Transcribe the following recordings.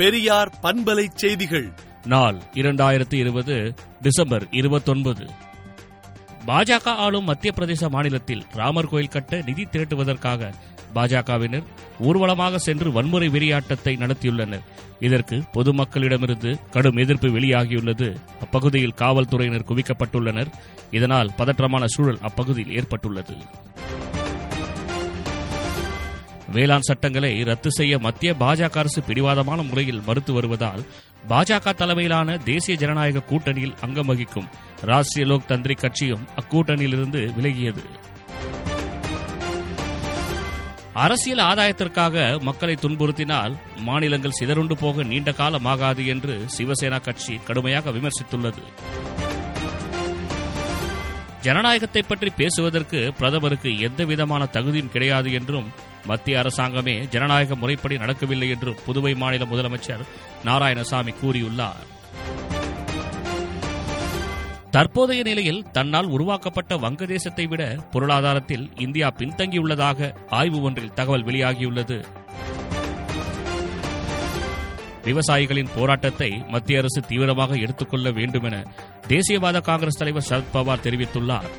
பெரியார் பண்பலை செய்திகள். நாள் இரண்டாயிரத்தி இருபது டிசம்பர் இருபத்தொன்பது. பாஜக ஆளும் மத்திய பிரதேச மாநிலத்தில் ராமர் கோயில் கட்ட நிதி திரட்டுவதற்காக பாஜகவினர் ஊர்வலமாக சென்று வன்முறை வெறியாட்டத்தை நடத்தியுள்ளனர். இதற்கு பொதுமக்களிடமிருந்து கடும் எதிர்ப்பு வெளியாகியுள்ளது. அப்பகுதியில் காவல்துறையினர் குவிக்கப்பட்டுள்ளனர். இதனால் பதற்றமான சூழல் அப்பகுதியில் ஏற்பட்டுள்ளது. வேளாண் சட்டங்களை ரத்து செய்ய மத்திய பாஜக அரசு பிடிவாதமான முறையில் மறுத்து வருவதால் பாஜக தலைமையிலான தேசிய ஜனநாயக கூட்டணியில் அங்கம் வகிக்கும் ராஷ்டிரிய லோக் தந்திரிக் கட்சியும் அக்கூட்டணியிலிருந்து விலகியது. அரசியல் ஆதாயத்திற்காக மக்களை துன்புறுத்தினால் மாநிலங்கள் சிதறுண்டு போக நீண்ட காலமாகாது என்று சிவசேனா கட்சி கடுமையாக விமர்சித்துள்ளது. ஜனநாயகத்தை பற்றி பேசுவதற்கு பிரதமருக்கு எந்த விதமான தகுதியும் கிடையாது என்றும் மத்திய அரசாங்கமே ஜனநாயக முறைப்படி நடக்கவில்லை என்றும் புதுவை மாநில முதலமைச்சர் நாராயணசாமி கூறியுள்ளார். தற்போதைய நிலையில் தன்னால் உருவாக்கப்பட்ட வங்கதேசத்தை விட பொருளாதாரத்தில் இந்தியா பின்தங்கியுள்ளதாக ஆய்வு ஒன்றில் தகவல் வெளியாகியுள்ளது. விவசாயிகளின் போராட்டத்தை மத்திய அரசு தீவிரமாக எடுத்துக்கொள்ள வேண்டும் என தேசியவாத காங்கிரஸ் தலைவர் சரத்பவார் தெரிவித்துள்ளார்.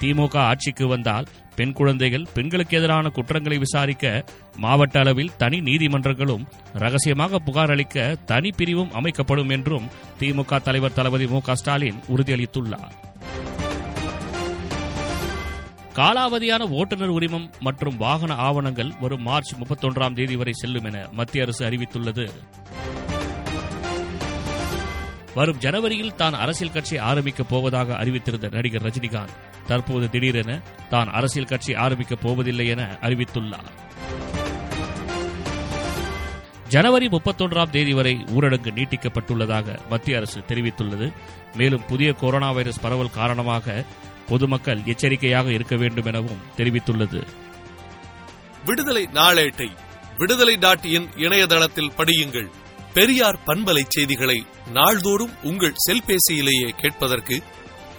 திமுக ஆட்சிக்கு வந்தால் பெண் குழந்தைகள் பெண்களுக்கு எதிரான குற்றங்களை விசாரிக்க மாவட்ட அளவில் தனி நீதிமன்றங்களும் ரகசியமாக புகார் அளிக்க தனி பிரிவும் அமைக்கப்படும் என்றும் திமுக தலைவர் தளபதி மு க ஸ்டாலின் உறுதியளித்துள்ளார். காலாவதியான ஓட்டுநர் உரிமம் மற்றும் வாகன ஆவணங்கள் வரும் மார்ச் முப்பத்தொன்றாம் தேதி வரை செல்லும் என மத்திய அரசு அறிவித்துள்ளது. வரும் ஜனவரியில் தான் அரசியல் கட்சி ஆரம்பிக்கப் போவதாக அறிவித்திருந்த நடிகர் ரஜினிகாந்த் தற்போது திடீரென தான் அரசியல் கட்சி ஆரம்பிக்கப் போவதில்லை என அறிவித்துள்ளார். ஜனவரி முப்பத்தொன்றாம் தேதி வரை ஊரடங்கு நீட்டிக்கப்பட்டுள்ளதாக மத்திய அரசு தெரிவித்துள்ளது. மேலும் புதிய கொரோனா வைரஸ் பரவல் காரணமாக பொதுமக்கள் எச்சரிக்கையாக இருக்க வேண்டும் எனவும் தெரிவித்துள்ளது. விடுதலை நாளேட்டை விடுதலை டாட் இன் இணையதளத்தில் படியுங்கள். பெரியார் பண்பலை செய்திகளை நாள்தோறும் உங்கள் செல்பேசியிலேயே கேட்பதற்கு